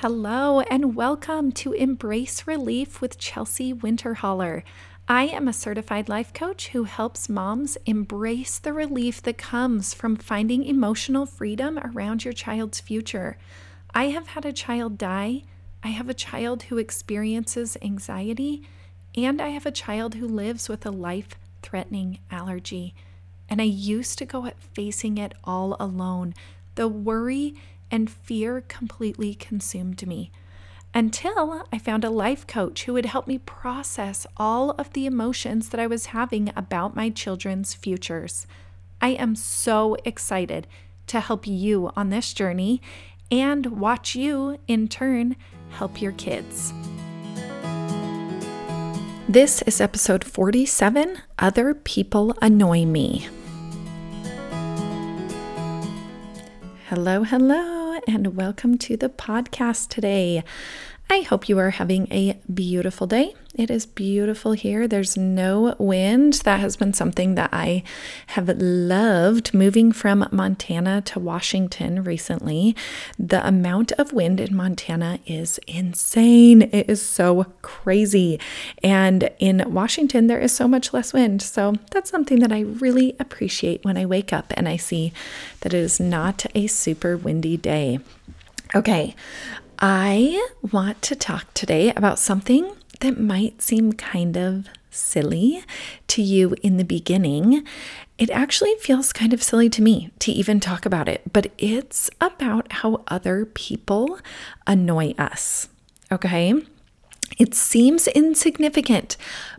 Hello, and welcome to Embrace Relief with Chelsea Winterholler. I am a certified life coach who helps moms embrace the relief that comes from finding emotional freedom around your child's future. I have had a child die, I have a child who experiences anxiety, and I have a child who lives with a life threatening allergy. And I used to go at facing it all alone. The worry and fear completely consumed me until I found a life coach who would help me process all of the emotions that I was having about my children's futures. I am so excited to help you on this journey and watch you, in turn, help your kids. This is episode 47 Other People Annoy Me. Hello, hello and welcome to the podcast today. I hope you are having a beautiful day. It is beautiful here. There's no wind. That has been something that I have loved moving from Montana to Washington recently. The amount of wind in Montana is insane. It is so crazy. And in Washington, there is so much less wind. So that's something that I really appreciate when I wake up and I see that it is not a super windy day. Okay, I want to talk today about something that might seem kind of silly to you in the beginning. It actually feels kind of silly to me to even talk about it, but it's about how other people annoy us. Okay? It seems insignificant,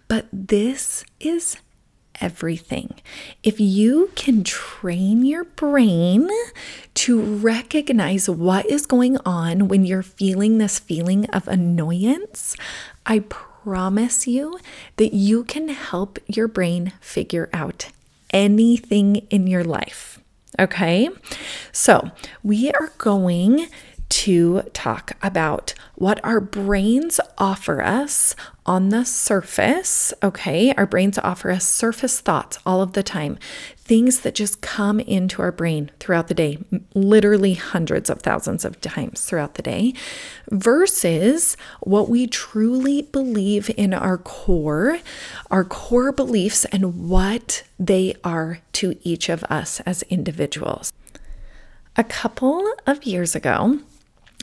but this is everything. If you can train your brain to recognize what is going on when you're feeling this feeling of annoyance, I promise you that you can help your brain figure out anything in your life. Okay, so we are going to talk about what our brains offer us on the surface. Okay, our brains offer us surface thoughts all of the time, things that just come into our brain throughout the day, literally hundreds of thousands of times throughout the day, versus what we truly believe in our core, our core beliefs, and what they are to each of us as individuals. A couple of years ago,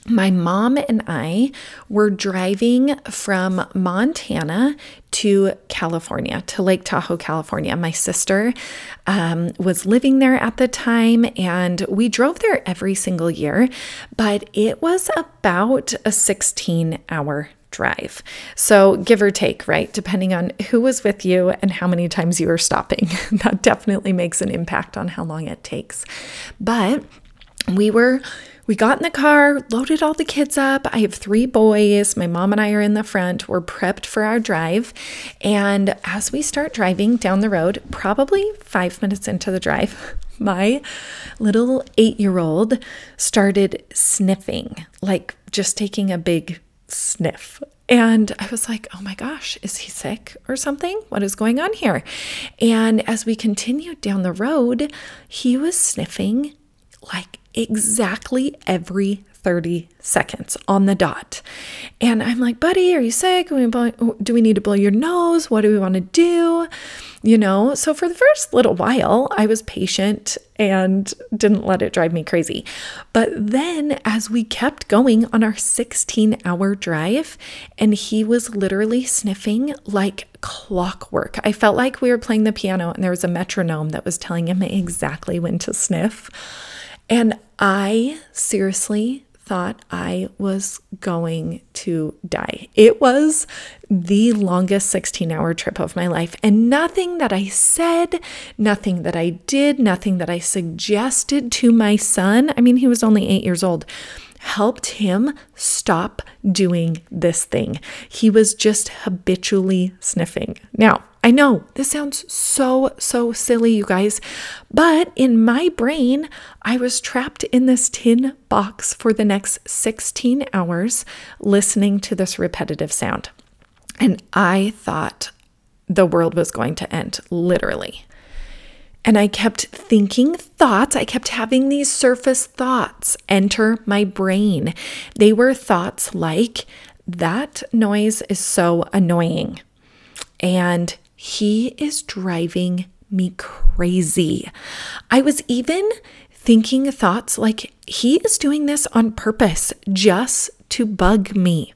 my mom and I were driving from Montana to California, to Lake Tahoe, California. My sister um, was living there at the time, and we drove there every single year, but it was about a 16 hour drive. So, give or take, right? Depending on who was with you and how many times you were stopping, that definitely makes an impact on how long it takes. But we were we got in the car, loaded all the kids up. I have three boys. My mom and I are in the front. We're prepped for our drive. And as we start driving down the road, probably five minutes into the drive, my little eight year old started sniffing, like just taking a big sniff. And I was like, oh my gosh, is he sick or something? What is going on here? And as we continued down the road, he was sniffing like exactly every 30 seconds on the dot. And I'm like, buddy, are you sick? Do we need to blow your nose? What do we want to do? You know, so for the first little while, I was patient and didn't let it drive me crazy. But then, as we kept going on our 16 hour drive, and he was literally sniffing like clockwork, I felt like we were playing the piano and there was a metronome that was telling him exactly when to sniff. And I seriously thought I was going to die. It was the longest 16 hour trip of my life. And nothing that I said, nothing that I did, nothing that I suggested to my son, I mean, he was only eight years old, helped him stop doing this thing. He was just habitually sniffing. Now, I know this sounds so, so silly, you guys, but in my brain, I was trapped in this tin box for the next 16 hours listening to this repetitive sound. And I thought the world was going to end, literally. And I kept thinking thoughts. I kept having these surface thoughts enter my brain. They were thoughts like, that noise is so annoying. And he is driving me crazy. I was even thinking thoughts like, he is doing this on purpose just to bug me.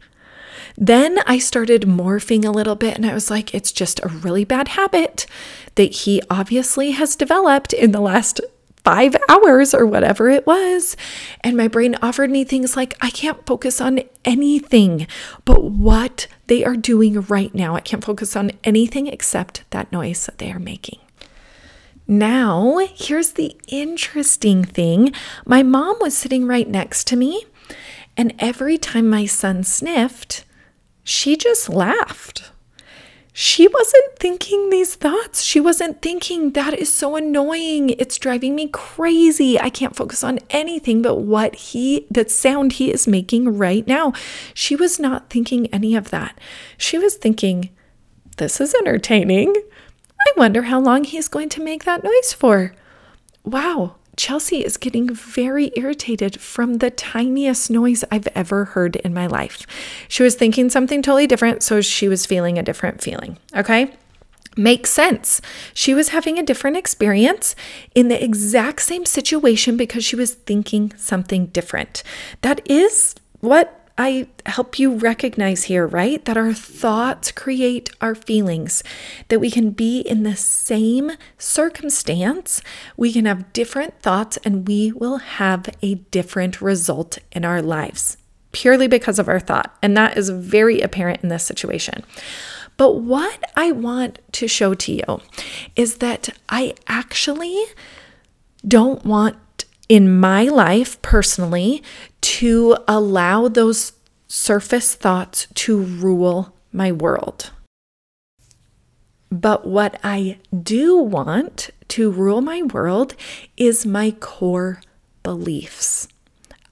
Then I started morphing a little bit and I was like, it's just a really bad habit that he obviously has developed in the last five hours or whatever it was. And my brain offered me things like, I can't focus on anything but what they are doing right now. I can't focus on anything except that noise that they are making. Now, here's the interesting thing my mom was sitting right next to me, and every time my son sniffed, she just laughed. She wasn't thinking these thoughts. She wasn't thinking, that is so annoying. It's driving me crazy. I can't focus on anything but what he, that sound he is making right now. She was not thinking any of that. She was thinking, this is entertaining. I wonder how long he's going to make that noise for. Wow, Chelsea is getting very irritated from the tiniest noise I've ever heard in my life. She was thinking something totally different, so she was feeling a different feeling. Okay. Makes sense. She was having a different experience in the exact same situation because she was thinking something different. That is what I help you recognize here, right? That our thoughts create our feelings, that we can be in the same circumstance, we can have different thoughts, and we will have a different result in our lives purely because of our thought. And that is very apparent in this situation. But what I want to show to you is that I actually don't want in my life personally to allow those surface thoughts to rule my world. But what I do want to rule my world is my core beliefs.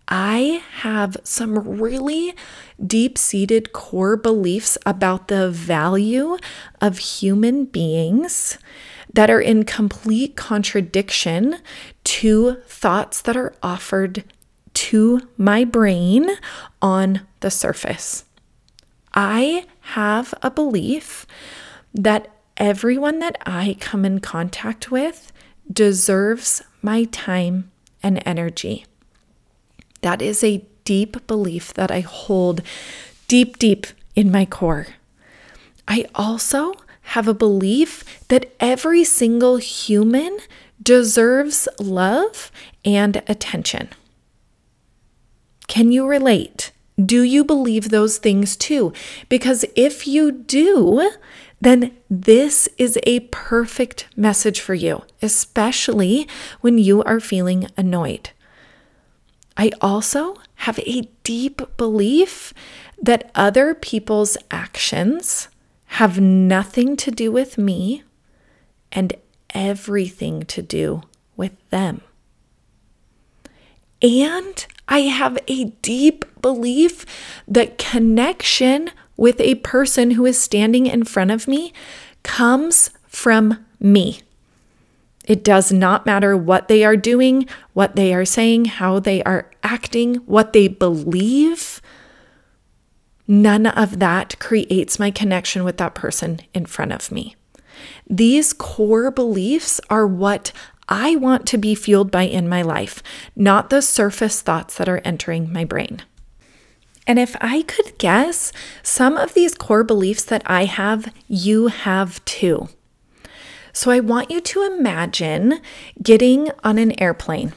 I have some really deep seated core beliefs about the value of human beings that are in complete contradiction to thoughts that are offered to my brain on the surface. I have a belief that everyone that I come in contact with deserves my time and energy. That is a deep belief that I hold deep, deep in my core. I also have a belief that every single human deserves love and attention. Can you relate? Do you believe those things too? Because if you do, then this is a perfect message for you, especially when you are feeling annoyed. I also have a deep belief that other people's actions have nothing to do with me and everything to do with them. And I have a deep belief that connection with a person who is standing in front of me comes from me. It does not matter what they are doing, what they are saying, how they are acting, what they believe. None of that creates my connection with that person in front of me. These core beliefs are what I want to be fueled by in my life, not the surface thoughts that are entering my brain. And if I could guess, some of these core beliefs that I have, you have too. So I want you to imagine getting on an airplane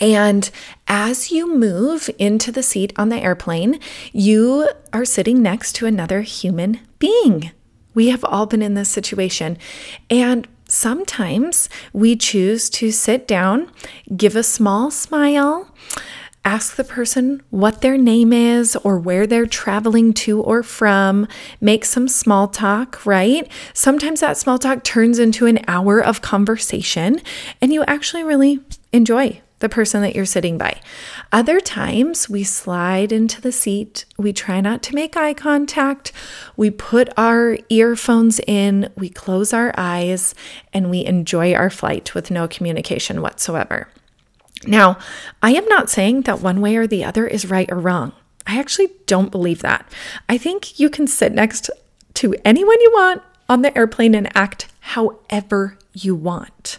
and as you move into the seat on the airplane, you are sitting next to another human being. We have all been in this situation. And sometimes we choose to sit down, give a small smile, ask the person what their name is or where they're traveling to or from, make some small talk, right? Sometimes that small talk turns into an hour of conversation and you actually really enjoy the person that you're sitting by. Other times we slide into the seat, we try not to make eye contact, we put our earphones in, we close our eyes, and we enjoy our flight with no communication whatsoever. Now, I am not saying that one way or the other is right or wrong. I actually don't believe that. I think you can sit next to anyone you want on the airplane and act however you want.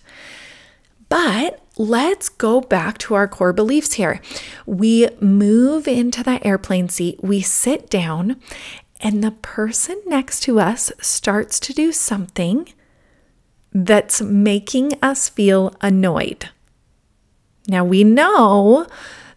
But let's go back to our core beliefs here. We move into that airplane seat, we sit down, and the person next to us starts to do something that's making us feel annoyed. Now we know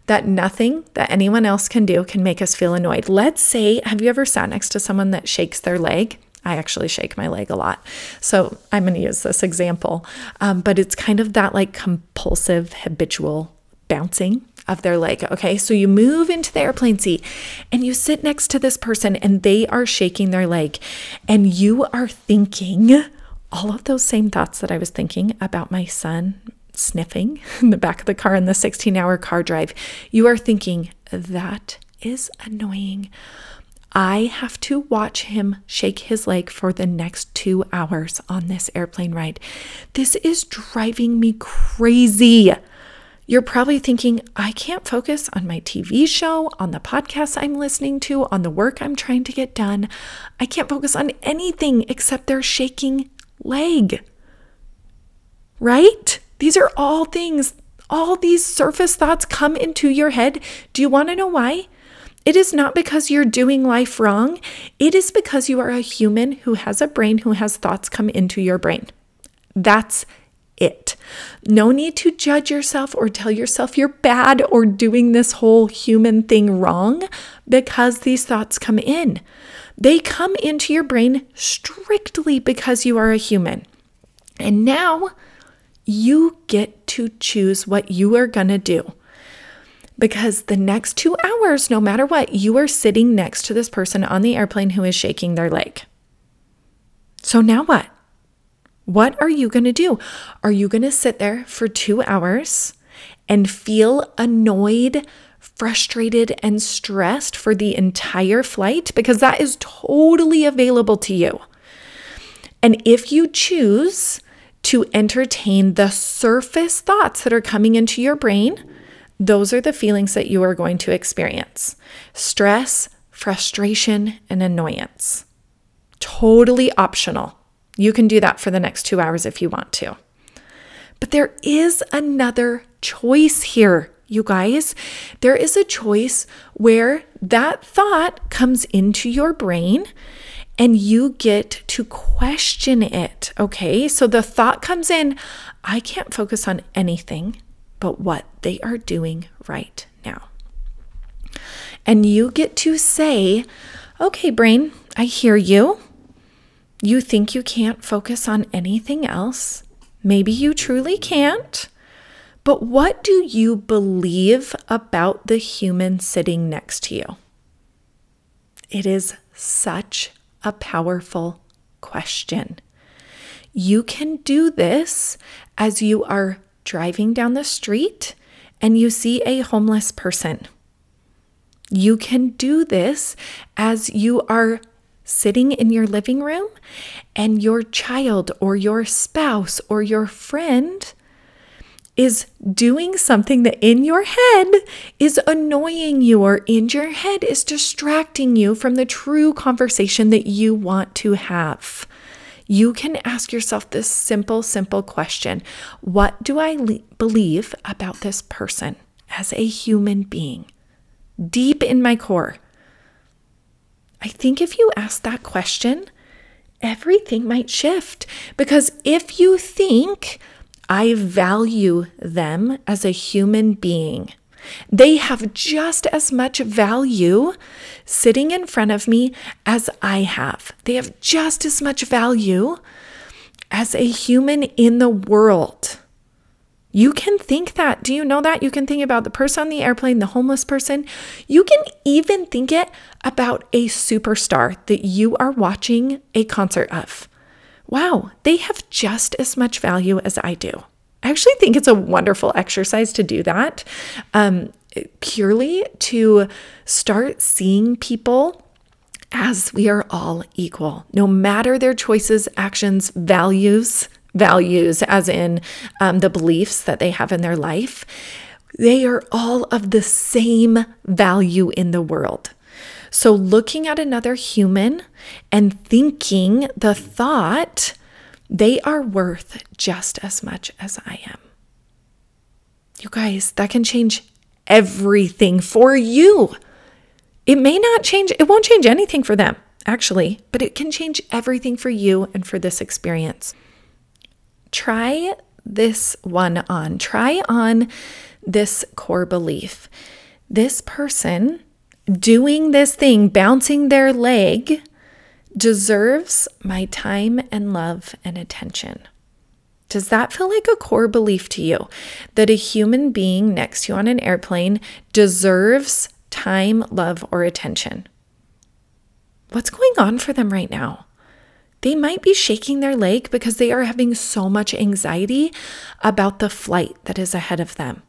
that nothing that anyone else can do can make us feel annoyed. Let's say, have you ever sat next to someone that shakes their leg? I actually shake my leg a lot. So I'm going to use this example. Um, but it's kind of that like compulsive, habitual bouncing of their leg. Okay. So you move into the airplane seat and you sit next to this person and they are shaking their leg and you are thinking all of those same thoughts that I was thinking about my son sniffing in the back of the car in the 16 hour car drive. You are thinking, that is annoying. I have to watch him shake his leg for the next two hours on this airplane ride. This is driving me crazy. You're probably thinking, I can't focus on my TV show, on the podcast I'm listening to, on the work I'm trying to get done. I can't focus on anything except their shaking leg. Right? These are all things, all these surface thoughts come into your head. Do you want to know why? It is not because you're doing life wrong. It is because you are a human who has a brain who has thoughts come into your brain. That's it. No need to judge yourself or tell yourself you're bad or doing this whole human thing wrong because these thoughts come in. They come into your brain strictly because you are a human. And now you get to choose what you are going to do because the next two hours, no matter what, you are sitting next to this person on the airplane who is shaking their leg. So now what? What are you going to do? Are you going to sit there for two hours and feel annoyed, frustrated, and stressed for the entire flight? Because that is totally available to you. And if you choose to entertain the surface thoughts that are coming into your brain, those are the feelings that you are going to experience stress, frustration, and annoyance. Totally optional. You can do that for the next two hours if you want to. But there is another choice here, you guys. There is a choice where that thought comes into your brain and you get to question it. Okay. So the thought comes in I can't focus on anything but what they are doing right now. And you get to say, okay, brain, I hear you. You think you can't focus on anything else. Maybe you truly can't. But what do you believe about the human sitting next to you? It is such a powerful question. You can do this as you are driving down the street and you see a homeless person. You can do this as you are sitting in your living room and your child or your spouse or your friend is doing something that in your head is annoying you or in your head is distracting you from the true conversation that you want to have you can ask yourself this simple, simple question What do I le- believe about this person as a human being? Deep in my core. I think if you ask that question, everything might shift. Because if you think, I value them as a human being, they have just as much value sitting in front of me as I have. They have just as much value as a human in the world. You can think that. Do you know that? You can think about the person on the airplane, the homeless person. You can even think it about a superstar that you are watching a concert of. Wow, they have just as much value as I do. I actually think it's a wonderful exercise to do that um, purely to start seeing people as we are all equal, no matter their choices, actions, values, values, as in um, the beliefs that they have in their life. They are all of the same value in the world. So, looking at another human and thinking the thought, they are worth just as much as I am. You guys, that can change everything for you. It may not change, it won't change anything for them, actually, but it can change everything for you and for this experience. Try this one on. Try on this core belief. This person doing this thing, bouncing their leg, deserves my time and love and attention. Does that feel like a core belief to you that a human being next to you on an airplane deserves time, love, or attention? What's going on for them right now? They might be shaking their leg because they are having so much anxiety about the flight that is ahead of them.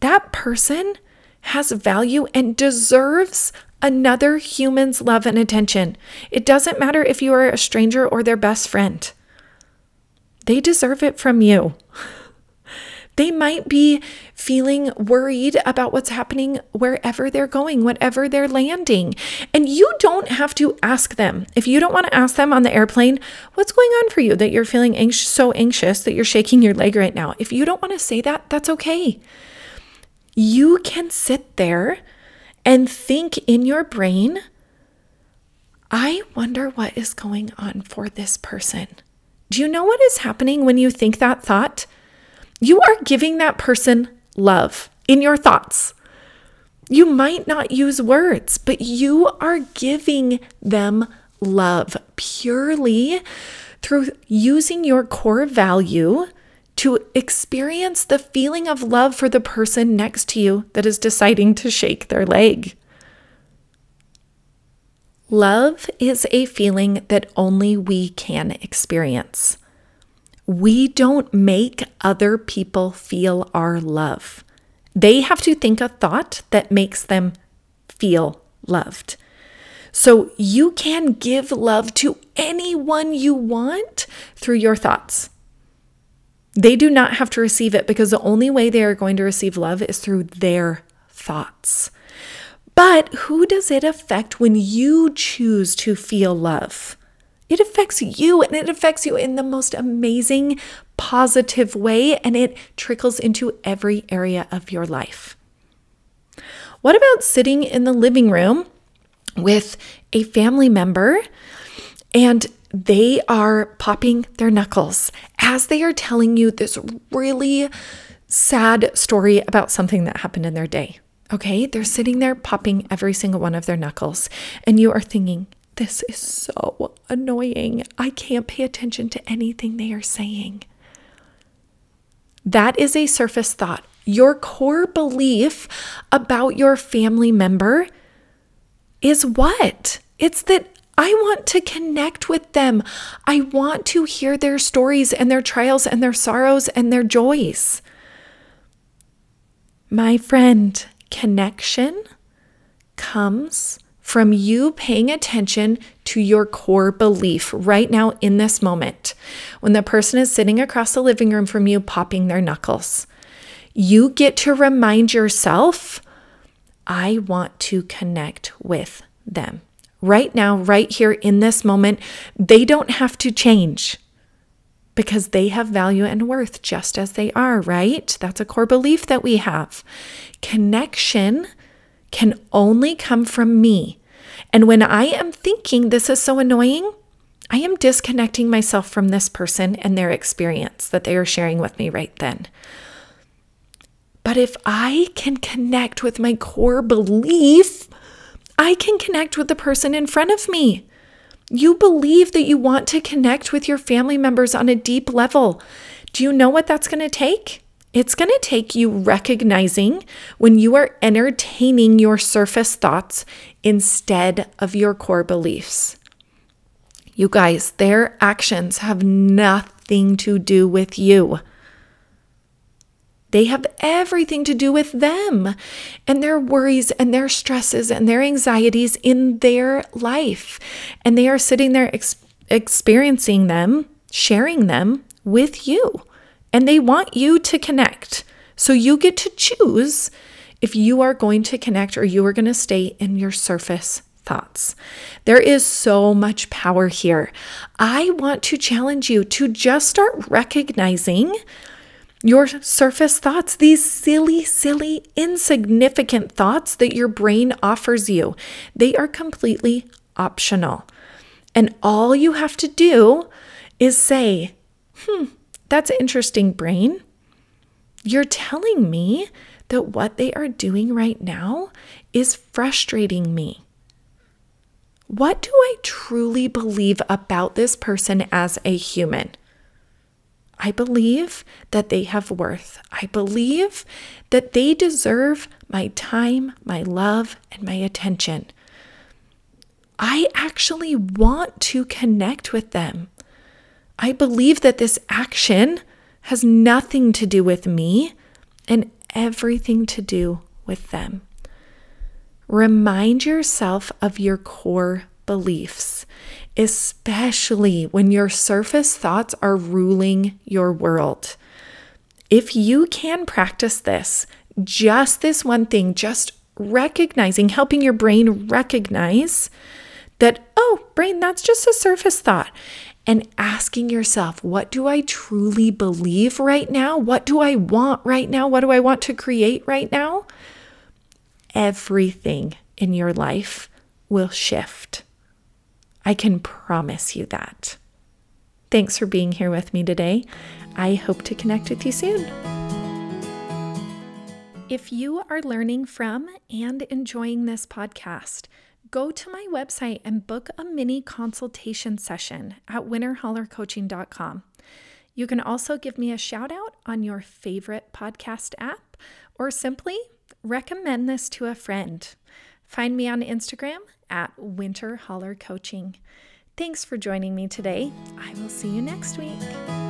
That person has value and deserves another human's love and attention. It doesn't matter if you are a stranger or their best friend, they deserve it from you. They might be feeling worried about what's happening wherever they're going, whatever they're landing. And you don't have to ask them. If you don't want to ask them on the airplane, what's going on for you that you're feeling anx- so anxious that you're shaking your leg right now? If you don't want to say that, that's okay. You can sit there and think in your brain, I wonder what is going on for this person. Do you know what is happening when you think that thought? You are giving that person love in your thoughts. You might not use words, but you are giving them love purely through using your core value to experience the feeling of love for the person next to you that is deciding to shake their leg. Love is a feeling that only we can experience. We don't make other people feel our love. They have to think a thought that makes them feel loved. So you can give love to anyone you want through your thoughts. They do not have to receive it because the only way they are going to receive love is through their thoughts. But who does it affect when you choose to feel love? It affects you and it affects you in the most amazing, positive way, and it trickles into every area of your life. What about sitting in the living room with a family member and they are popping their knuckles as they are telling you this really sad story about something that happened in their day? Okay, they're sitting there popping every single one of their knuckles, and you are thinking, this is so annoying. I can't pay attention to anything they are saying. That is a surface thought. Your core belief about your family member is what? It's that I want to connect with them. I want to hear their stories and their trials and their sorrows and their joys. My friend, connection comes from you paying attention to your core belief right now in this moment. When the person is sitting across the living room from you, popping their knuckles, you get to remind yourself, I want to connect with them. Right now, right here in this moment, they don't have to change because they have value and worth just as they are, right? That's a core belief that we have. Connection can only come from me. And when I am thinking this is so annoying, I am disconnecting myself from this person and their experience that they are sharing with me right then. But if I can connect with my core belief, I can connect with the person in front of me. You believe that you want to connect with your family members on a deep level. Do you know what that's going to take? It's going to take you recognizing when you are entertaining your surface thoughts instead of your core beliefs. You guys, their actions have nothing to do with you. They have everything to do with them and their worries and their stresses and their anxieties in their life. And they are sitting there ex- experiencing them, sharing them with you. And they want you to connect. So you get to choose if you are going to connect or you are going to stay in your surface thoughts. There is so much power here. I want to challenge you to just start recognizing your surface thoughts, these silly, silly, insignificant thoughts that your brain offers you. They are completely optional. And all you have to do is say, hmm, that's interesting, brain. You're telling me that what they are doing right now is frustrating me. What do I truly believe about this person as a human? I believe that they have worth. I believe that they deserve my time, my love, and my attention. I actually want to connect with them. I believe that this action has nothing to do with me and everything to do with them. Remind yourself of your core beliefs, especially when your surface thoughts are ruling your world. If you can practice this, just this one thing, just recognizing, helping your brain recognize that, oh, brain, that's just a surface thought. And asking yourself, what do I truly believe right now? What do I want right now? What do I want to create right now? everything in your life will shift. I can promise you that. Thanks for being here with me today. I hope to connect with you soon. If you are learning from and enjoying this podcast, go to my website and book a mini consultation session at winterhollercoaching.com. You can also give me a shout out on your favorite podcast app or simply recommend this to a friend. Find me on Instagram at Winter Holler Coaching. Thanks for joining me today. I will see you next week.